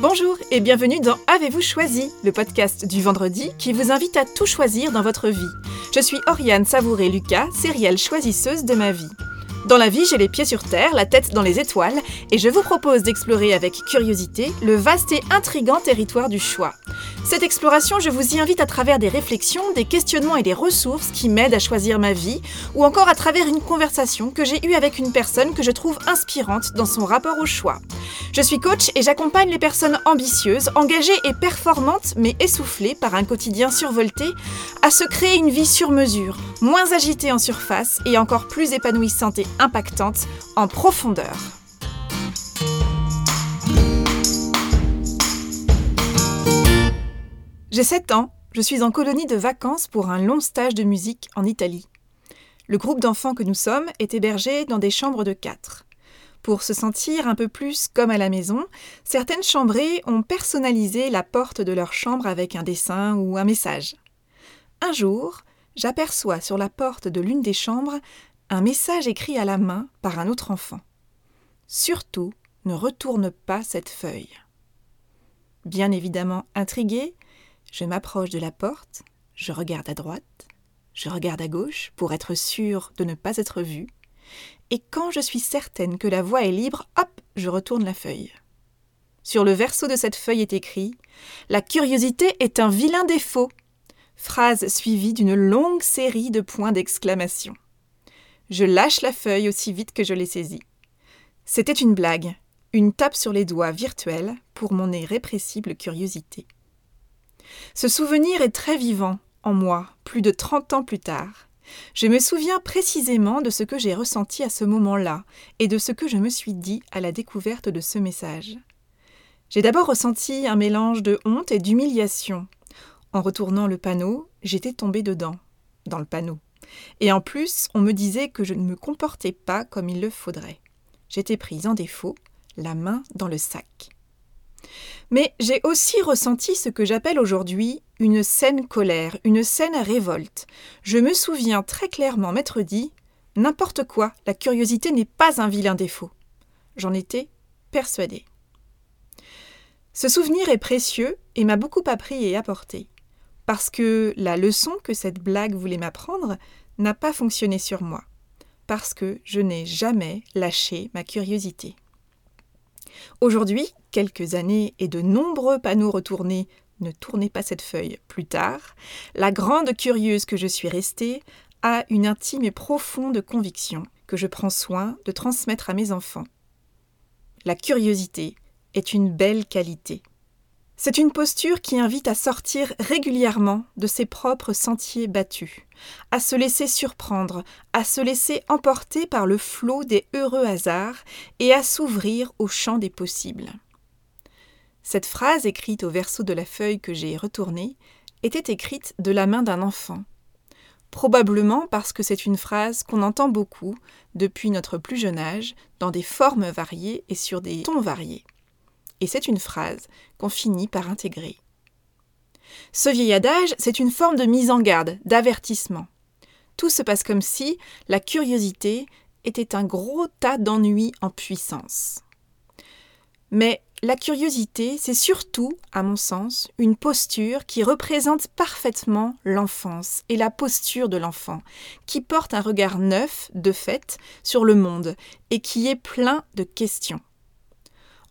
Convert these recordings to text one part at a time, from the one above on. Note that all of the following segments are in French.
Bonjour et bienvenue dans Avez-vous choisi, le podcast du vendredi qui vous invite à tout choisir dans votre vie. Je suis Oriane Savouré-Lucas, sérielle choisisseuse de ma vie. Dans la vie, j'ai les pieds sur terre, la tête dans les étoiles, et je vous propose d'explorer avec curiosité le vaste et intrigant territoire du choix. Cette exploration, je vous y invite à travers des réflexions, des questionnements et des ressources qui m'aident à choisir ma vie, ou encore à travers une conversation que j'ai eue avec une personne que je trouve inspirante dans son rapport au choix. Je suis coach et j'accompagne les personnes ambitieuses, engagées et performantes, mais essoufflées par un quotidien survolté, à se créer une vie sur mesure, moins agitée en surface et encore plus épanouissante et impactante en profondeur. J'ai 7 ans, je suis en colonie de vacances pour un long stage de musique en Italie. Le groupe d'enfants que nous sommes est hébergé dans des chambres de 4. Pour se sentir un peu plus comme à la maison, certaines chambrées ont personnalisé la porte de leur chambre avec un dessin ou un message. Un jour, j'aperçois sur la porte de l'une des chambres un message écrit à la main par un autre enfant. Surtout, ne retourne pas cette feuille. Bien évidemment intriguée, je m'approche de la porte, je regarde à droite, je regarde à gauche pour être sûre de ne pas être vue, et quand je suis certaine que la voie est libre, hop, je retourne la feuille. Sur le verso de cette feuille est écrit La curiosité est un vilain défaut. Phrase suivie d'une longue série de points d'exclamation. Je lâche la feuille aussi vite que je l'ai saisie. C'était une blague, une tape sur les doigts virtuelle pour mon irrépressible curiosité. Ce souvenir est très vivant en moi, plus de trente ans plus tard. Je me souviens précisément de ce que j'ai ressenti à ce moment-là et de ce que je me suis dit à la découverte de ce message. J'ai d'abord ressenti un mélange de honte et d'humiliation. En retournant le panneau, j'étais tombée dedans, dans le panneau. Et en plus, on me disait que je ne me comportais pas comme il le faudrait. J'étais prise en défaut, la main dans le sac. Mais j'ai aussi ressenti ce que j'appelle aujourd'hui une saine colère, une saine révolte. Je me souviens très clairement m'être dit N'importe quoi, la curiosité n'est pas un vilain défaut. J'en étais persuadée. Ce souvenir est précieux et m'a beaucoup appris et apporté, parce que la leçon que cette blague voulait m'apprendre n'a pas fonctionné sur moi, parce que je n'ai jamais lâché ma curiosité. Aujourd'hui, quelques années et de nombreux panneaux retournés ne tournez pas cette feuille plus tard, la grande curieuse que je suis restée a une intime et profonde conviction que je prends soin de transmettre à mes enfants. La curiosité est une belle qualité. C'est une posture qui invite à sortir régulièrement de ses propres sentiers battus, à se laisser surprendre, à se laisser emporter par le flot des heureux hasards et à s'ouvrir au champ des possibles. Cette phrase écrite au verso de la feuille que j'ai retournée était écrite de la main d'un enfant. Probablement parce que c'est une phrase qu'on entend beaucoup depuis notre plus jeune âge, dans des formes variées et sur des tons variés et c'est une phrase qu'on finit par intégrer. Ce vieil adage, c'est une forme de mise en garde, d'avertissement. Tout se passe comme si la curiosité était un gros tas d'ennuis en puissance. Mais la curiosité, c'est surtout, à mon sens, une posture qui représente parfaitement l'enfance et la posture de l'enfant, qui porte un regard neuf, de fait, sur le monde et qui est plein de questions.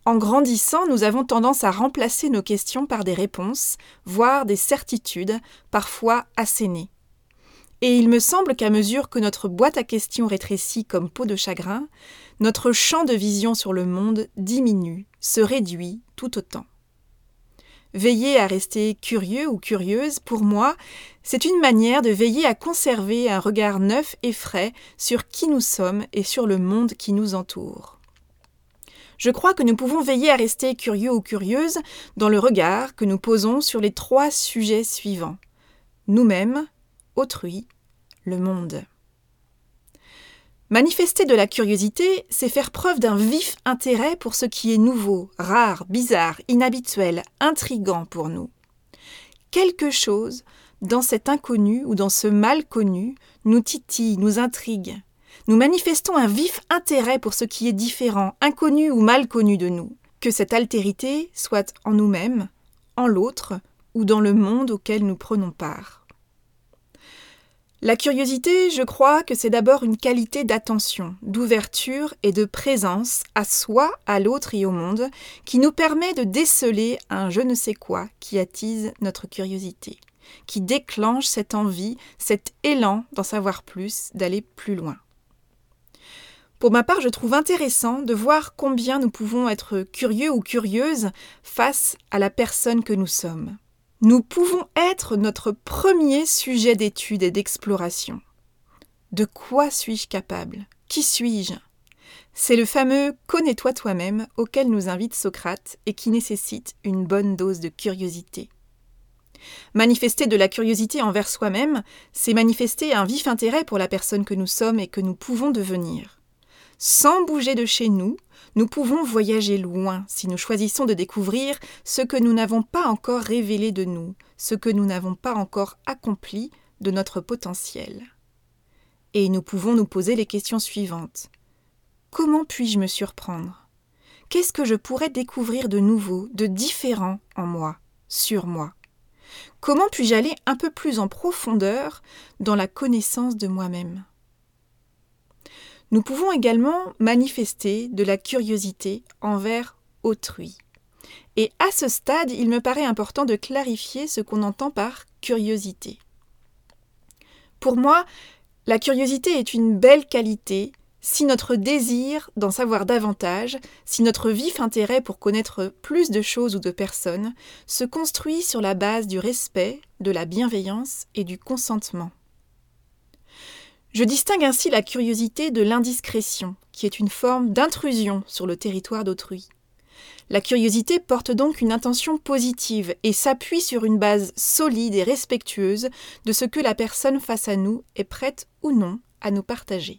En grandissant, nous avons tendance à remplacer nos questions par des réponses, voire des certitudes, parfois assénées. Et il me semble qu'à mesure que notre boîte à questions rétrécit comme peau de chagrin, notre champ de vision sur le monde diminue, se réduit tout autant. Veiller à rester curieux ou curieuse, pour moi, c'est une manière de veiller à conserver un regard neuf et frais sur qui nous sommes et sur le monde qui nous entoure. Je crois que nous pouvons veiller à rester curieux ou curieuses dans le regard que nous posons sur les trois sujets suivants nous-mêmes, autrui, le monde. Manifester de la curiosité, c'est faire preuve d'un vif intérêt pour ce qui est nouveau, rare, bizarre, inhabituel, intrigant pour nous. Quelque chose dans cet inconnu ou dans ce mal connu nous titille, nous intrigue. nous manifestons un vif intérêt pour ce qui est différent, inconnu ou mal connu de nous, que cette altérité soit en nous-mêmes, en l'autre ou dans le monde auquel nous prenons part. La curiosité, je crois que c'est d'abord une qualité d'attention, d'ouverture et de présence à soi, à l'autre et au monde, qui nous permet de déceler un je ne sais quoi qui attise notre curiosité, qui déclenche cette envie, cet élan d'en savoir plus, d'aller plus loin. Pour ma part, je trouve intéressant de voir combien nous pouvons être curieux ou curieuses face à la personne que nous sommes. Nous pouvons être notre premier sujet d'étude et d'exploration. De quoi suis-je capable? Qui suis-je? C'est le fameux Connais-toi toi-même auquel nous invite Socrate et qui nécessite une bonne dose de curiosité. Manifester de la curiosité envers soi-même, c'est manifester un vif intérêt pour la personne que nous sommes et que nous pouvons devenir. Sans bouger de chez nous, nous pouvons voyager loin si nous choisissons de découvrir ce que nous n'avons pas encore révélé de nous, ce que nous n'avons pas encore accompli de notre potentiel. Et nous pouvons nous poser les questions suivantes. Comment puis-je me surprendre? Qu'est-ce que je pourrais découvrir de nouveau, de différent en moi, sur moi? Comment puis-je aller un peu plus en profondeur dans la connaissance de moi-même? Nous pouvons également manifester de la curiosité envers autrui. Et à ce stade, il me paraît important de clarifier ce qu'on entend par curiosité. Pour moi, la curiosité est une belle qualité si notre désir d'en savoir davantage, si notre vif intérêt pour connaître plus de choses ou de personnes se construit sur la base du respect, de la bienveillance et du consentement. Je distingue ainsi la curiosité de l'indiscrétion, qui est une forme d'intrusion sur le territoire d'autrui. La curiosité porte donc une intention positive et s'appuie sur une base solide et respectueuse de ce que la personne face à nous est prête ou non à nous partager.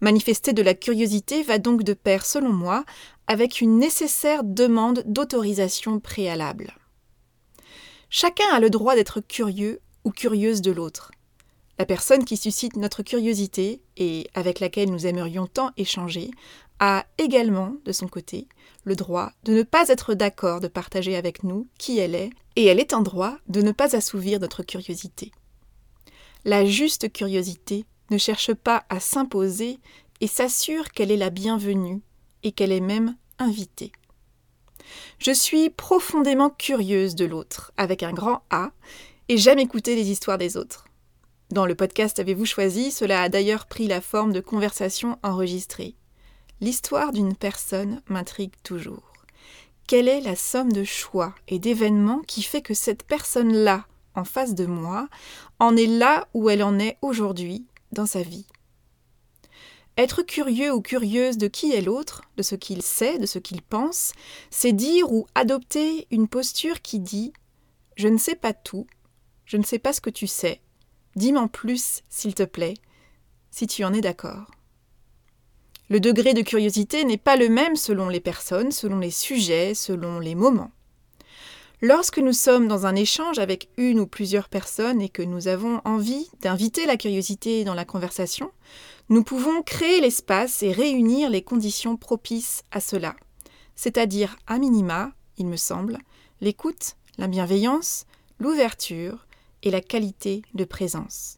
Manifester de la curiosité va donc de pair, selon moi, avec une nécessaire demande d'autorisation préalable. Chacun a le droit d'être curieux ou curieuse de l'autre. La personne qui suscite notre curiosité et avec laquelle nous aimerions tant échanger a également, de son côté, le droit de ne pas être d'accord de partager avec nous qui elle est, et elle est en droit de ne pas assouvir notre curiosité. La juste curiosité ne cherche pas à s'imposer et s'assure qu'elle est la bienvenue et qu'elle est même invitée. Je suis profondément curieuse de l'autre, avec un grand A, et j'aime écouter les histoires des autres. Dans le podcast Avez-vous choisi Cela a d'ailleurs pris la forme de conversations enregistrées. L'histoire d'une personne m'intrigue toujours. Quelle est la somme de choix et d'événements qui fait que cette personne-là, en face de moi, en est là où elle en est aujourd'hui dans sa vie? Être curieux ou curieuse de qui est l'autre, de ce qu'il sait, de ce qu'il pense, c'est dire ou adopter une posture qui dit ⁇ Je ne sais pas tout, je ne sais pas ce que tu sais, Dis-m'en plus, s'il te plaît, si tu en es d'accord. Le degré de curiosité n'est pas le même selon les personnes, selon les sujets, selon les moments. Lorsque nous sommes dans un échange avec une ou plusieurs personnes et que nous avons envie d'inviter la curiosité dans la conversation, nous pouvons créer l'espace et réunir les conditions propices à cela, c'est-à-dire à minima, il me semble, l'écoute, la bienveillance, l'ouverture, et la qualité de présence.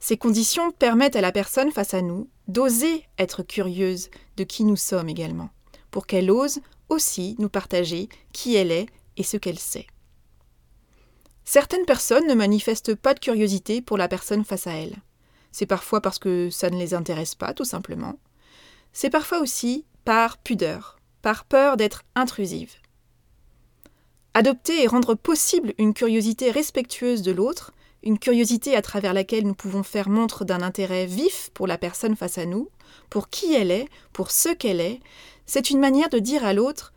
Ces conditions permettent à la personne face à nous d'oser être curieuse de qui nous sommes également, pour qu'elle ose aussi nous partager qui elle est et ce qu'elle sait. Certaines personnes ne manifestent pas de curiosité pour la personne face à elles. C'est parfois parce que ça ne les intéresse pas, tout simplement. C'est parfois aussi par pudeur, par peur d'être intrusive. Adopter et rendre possible une curiosité respectueuse de l'autre, une curiosité à travers laquelle nous pouvons faire montre d'un intérêt vif pour la personne face à nous, pour qui elle est, pour ce qu'elle est, c'est une manière de dire à l'autre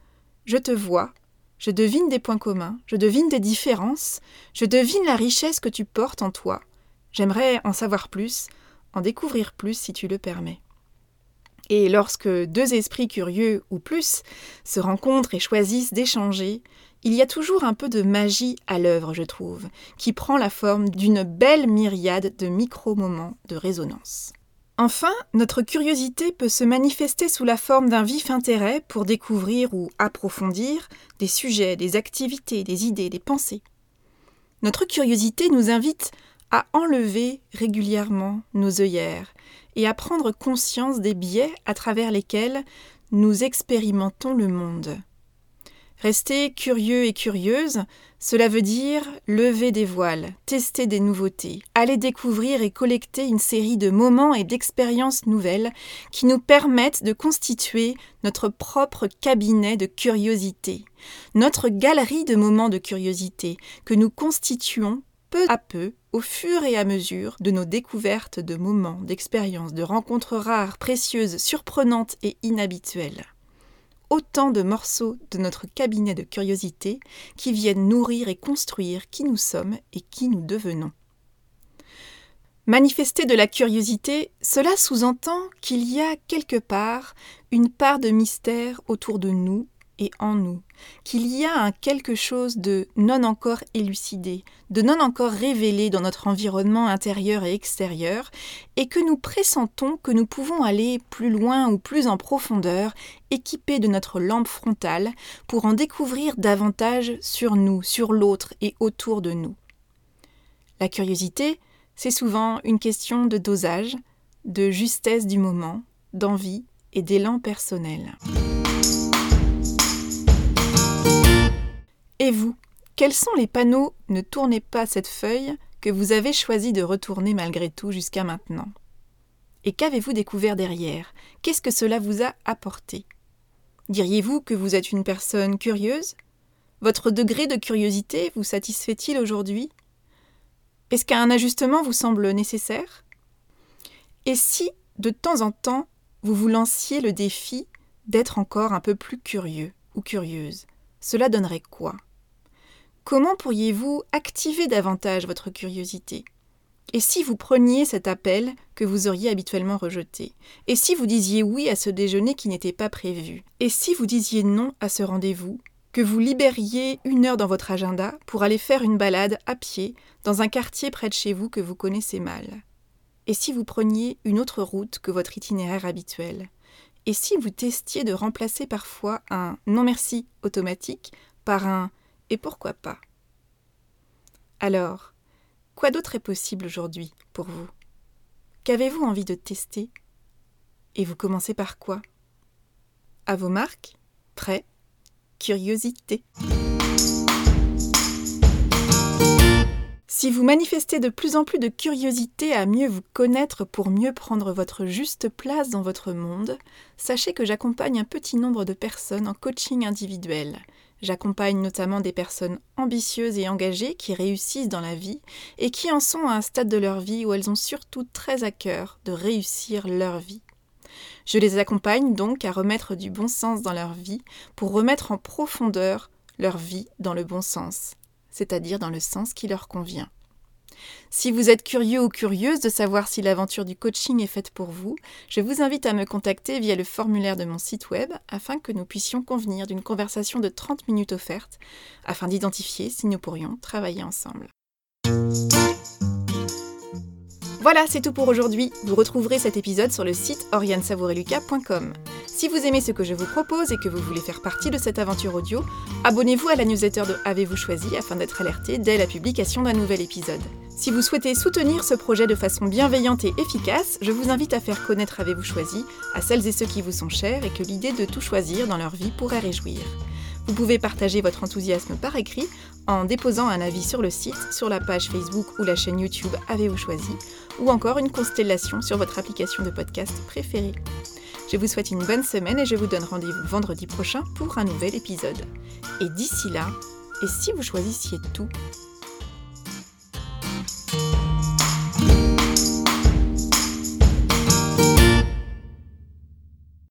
Je te vois, je devine des points communs, je devine des différences, je devine la richesse que tu portes en toi. J'aimerais en savoir plus, en découvrir plus si tu le permets. Et lorsque deux esprits curieux ou plus se rencontrent et choisissent d'échanger, il y a toujours un peu de magie à l'œuvre, je trouve, qui prend la forme d'une belle myriade de micro-moments de résonance. Enfin, notre curiosité peut se manifester sous la forme d'un vif intérêt pour découvrir ou approfondir des sujets, des activités, des idées, des pensées. Notre curiosité nous invite à enlever régulièrement nos œillères et à prendre conscience des biais à travers lesquels nous expérimentons le monde. Rester curieux et curieuse, cela veut dire lever des voiles, tester des nouveautés, aller découvrir et collecter une série de moments et d'expériences nouvelles qui nous permettent de constituer notre propre cabinet de curiosité, notre galerie de moments de curiosité que nous constituons peu à peu au fur et à mesure de nos découvertes de moments, d'expériences, de rencontres rares, précieuses, surprenantes et inhabituelles autant de morceaux de notre cabinet de curiosité qui viennent nourrir et construire qui nous sommes et qui nous devenons. Manifester de la curiosité, cela sous-entend qu'il y a quelque part une part de mystère autour de nous et en nous, qu'il y a un quelque chose de non encore élucidé, de non encore révélé dans notre environnement intérieur et extérieur, et que nous pressentons que nous pouvons aller plus loin ou plus en profondeur, équipés de notre lampe frontale, pour en découvrir davantage sur nous, sur l'autre et autour de nous. La curiosité, c'est souvent une question de dosage, de justesse du moment, d'envie et d'élan personnel. Et vous, quels sont les panneaux Ne tournez pas cette feuille que vous avez choisi de retourner malgré tout jusqu'à maintenant. Et qu'avez-vous découvert derrière? Qu'est-ce que cela vous a apporté? Diriez-vous que vous êtes une personne curieuse? Votre degré de curiosité vous satisfait-il aujourd'hui? Est-ce qu'un ajustement vous semble nécessaire? Et si, de temps en temps, vous vous lanciez le défi d'être encore un peu plus curieux ou curieuse, cela donnerait quoi? Comment pourriez-vous activer davantage votre curiosité? Et si vous preniez cet appel que vous auriez habituellement rejeté? Et si vous disiez oui à ce déjeuner qui n'était pas prévu? Et si vous disiez non à ce rendez-vous? Que vous libériez une heure dans votre agenda pour aller faire une balade à pied dans un quartier près de chez vous que vous connaissez mal? Et si vous preniez une autre route que votre itinéraire habituel? Et si vous testiez de remplacer parfois un non merci automatique par un et pourquoi pas? Alors, quoi d'autre est possible aujourd'hui pour vous? Qu'avez-vous envie de tester? Et vous commencez par quoi? À vos marques? Prêt Curiosité. Si vous manifestez de plus en plus de curiosité à mieux vous connaître pour mieux prendre votre juste place dans votre monde, sachez que j'accompagne un petit nombre de personnes en coaching individuel. J'accompagne notamment des personnes ambitieuses et engagées qui réussissent dans la vie et qui en sont à un stade de leur vie où elles ont surtout très à cœur de réussir leur vie. Je les accompagne donc à remettre du bon sens dans leur vie pour remettre en profondeur leur vie dans le bon sens c'est-à-dire dans le sens qui leur convient. Si vous êtes curieux ou curieuse de savoir si l'aventure du coaching est faite pour vous, je vous invite à me contacter via le formulaire de mon site web afin que nous puissions convenir d'une conversation de 30 minutes offerte afin d'identifier si nous pourrions travailler ensemble. Voilà, c'est tout pour aujourd'hui. Vous retrouverez cet épisode sur le site oriansavoureluca.com. Si vous aimez ce que je vous propose et que vous voulez faire partie de cette aventure audio, abonnez-vous à la newsletter de Avez-vous choisi afin d'être alerté dès la publication d'un nouvel épisode. Si vous souhaitez soutenir ce projet de façon bienveillante et efficace, je vous invite à faire connaître Avez-vous choisi à celles et ceux qui vous sont chers et que l'idée de tout choisir dans leur vie pourrait réjouir. Vous pouvez partager votre enthousiasme par écrit en déposant un avis sur le site, sur la page Facebook ou la chaîne YouTube Avez-vous choisi, ou encore une constellation sur votre application de podcast préférée. Je vous souhaite une bonne semaine et je vous donne rendez-vous vendredi prochain pour un nouvel épisode. Et d'ici là, et si vous choisissiez tout